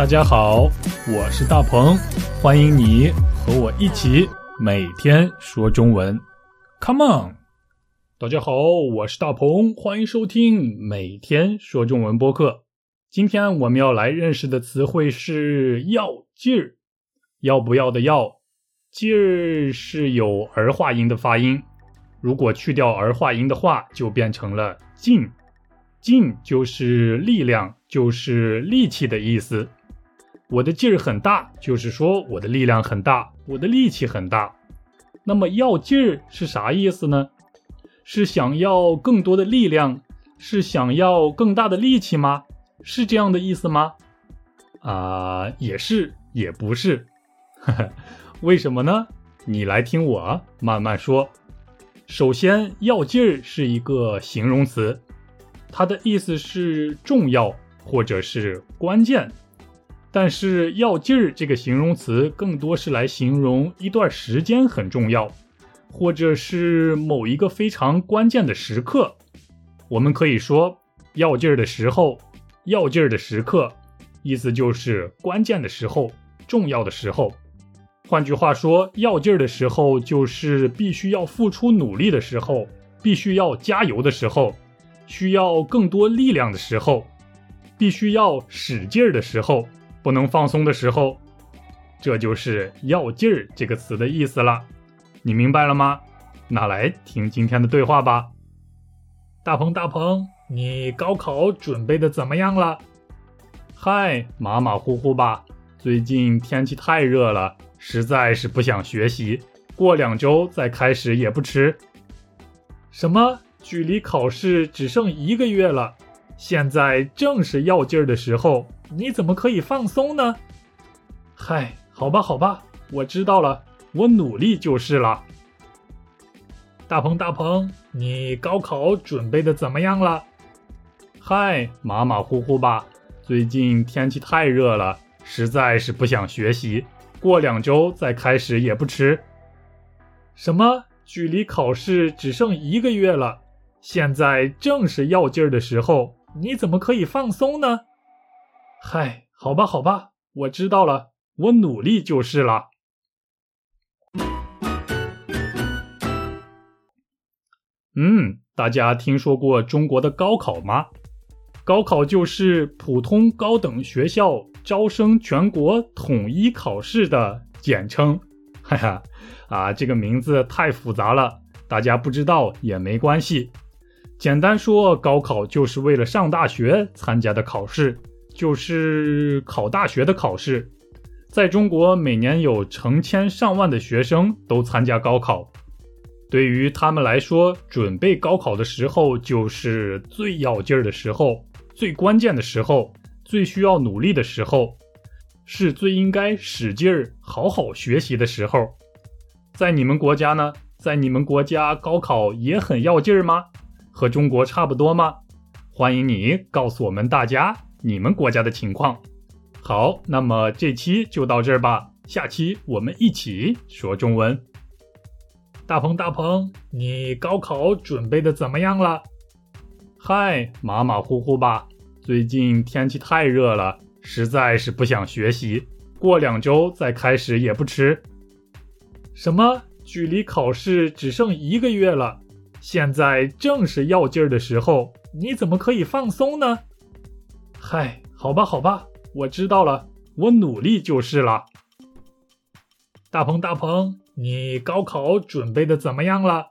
大家好，我是大鹏，欢迎你和我一起每天说中文。Come on！大家好，我是大鹏，欢迎收听每天说中文播客。今天我们要来认识的词汇是“要劲儿”，要不要的要，劲儿是有儿化音的发音。如果去掉儿化音的话，就变成了劲。劲就是力量，就是力气的意思。我的劲儿很大，就是说我的力量很大，我的力气很大。那么要劲儿是啥意思呢？是想要更多的力量，是想要更大的力气吗？是这样的意思吗？啊，也是，也不是。为什么呢？你来听我慢慢说。首先，要劲儿是一个形容词，它的意思是重要或者是关键。但是“要劲儿”这个形容词更多是来形容一段时间很重要，或者是某一个非常关键的时刻。我们可以说“要劲儿的时候”“要劲儿的时刻”，意思就是关键的时候、重要的时候。换句话说，“要劲儿的时候”就是必须要付出努力的时候，必须要加油的时候，需要更多力量的时候，必须要使劲儿的时候。不能放松的时候，这就是“要劲儿”这个词的意思了。你明白了吗？那来听今天的对话吧。大鹏，大鹏，你高考准备的怎么样了？嗨，马马虎虎吧。最近天气太热了，实在是不想学习。过两周再开始也不迟。什么？距离考试只剩一个月了？现在正是要劲儿的时候。你怎么可以放松呢？嗨，好吧，好吧，我知道了，我努力就是了。大鹏，大鹏，你高考准备的怎么样了？嗨，马马虎虎吧。最近天气太热了，实在是不想学习。过两周再开始也不迟。什么？距离考试只剩一个月了？现在正是要劲儿的时候，你怎么可以放松呢？嗨，好吧，好吧，我知道了，我努力就是了。嗯，大家听说过中国的高考吗？高考就是普通高等学校招生全国统一考试的简称。哈哈，啊，这个名字太复杂了，大家不知道也没关系。简单说，高考就是为了上大学参加的考试。就是考大学的考试，在中国每年有成千上万的学生都参加高考，对于他们来说，准备高考的时候就是最要劲儿的时候，最关键的时候，最需要努力的时候，是最应该使劲儿好好学习的时候。在你们国家呢？在你们国家高考也很要劲儿吗？和中国差不多吗？欢迎你告诉我们大家。你们国家的情况，好，那么这期就到这儿吧。下期我们一起说中文。大鹏，大鹏，你高考准备的怎么样了？嗨，马马虎虎吧。最近天气太热了，实在是不想学习。过两周再开始也不迟。什么？距离考试只剩一个月了？现在正是要劲儿的时候，你怎么可以放松呢？嗨，好吧，好吧，我知道了，我努力就是了。大鹏，大鹏，你高考准备的怎么样了？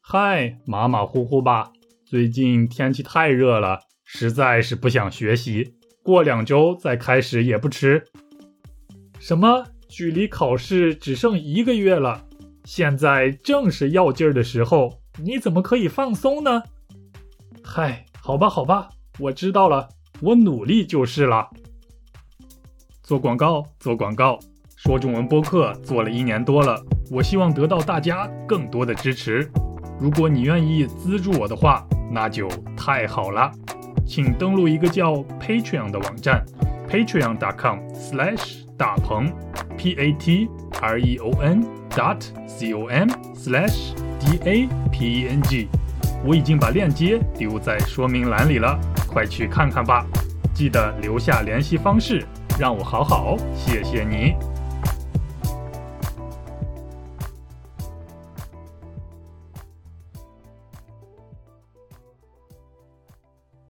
嗨，马马虎虎吧。最近天气太热了，实在是不想学习。过两周再开始也不迟。什么？距离考试只剩一个月了？现在正是要劲儿的时候，你怎么可以放松呢？嗨，好吧，好吧，我知道了。我努力就是了。做广告，做广告，说中文播客做了一年多了，我希望得到大家更多的支持。如果你愿意资助我的话，那就太好了。请登录一个叫 Patreon 的网站，patreon.com/slash 大鹏，p a t r e o n dot c o m/slash d a p e n g。我已经把链接丢在说明栏里了。快去看看吧，记得留下联系方式，让我好好谢谢你。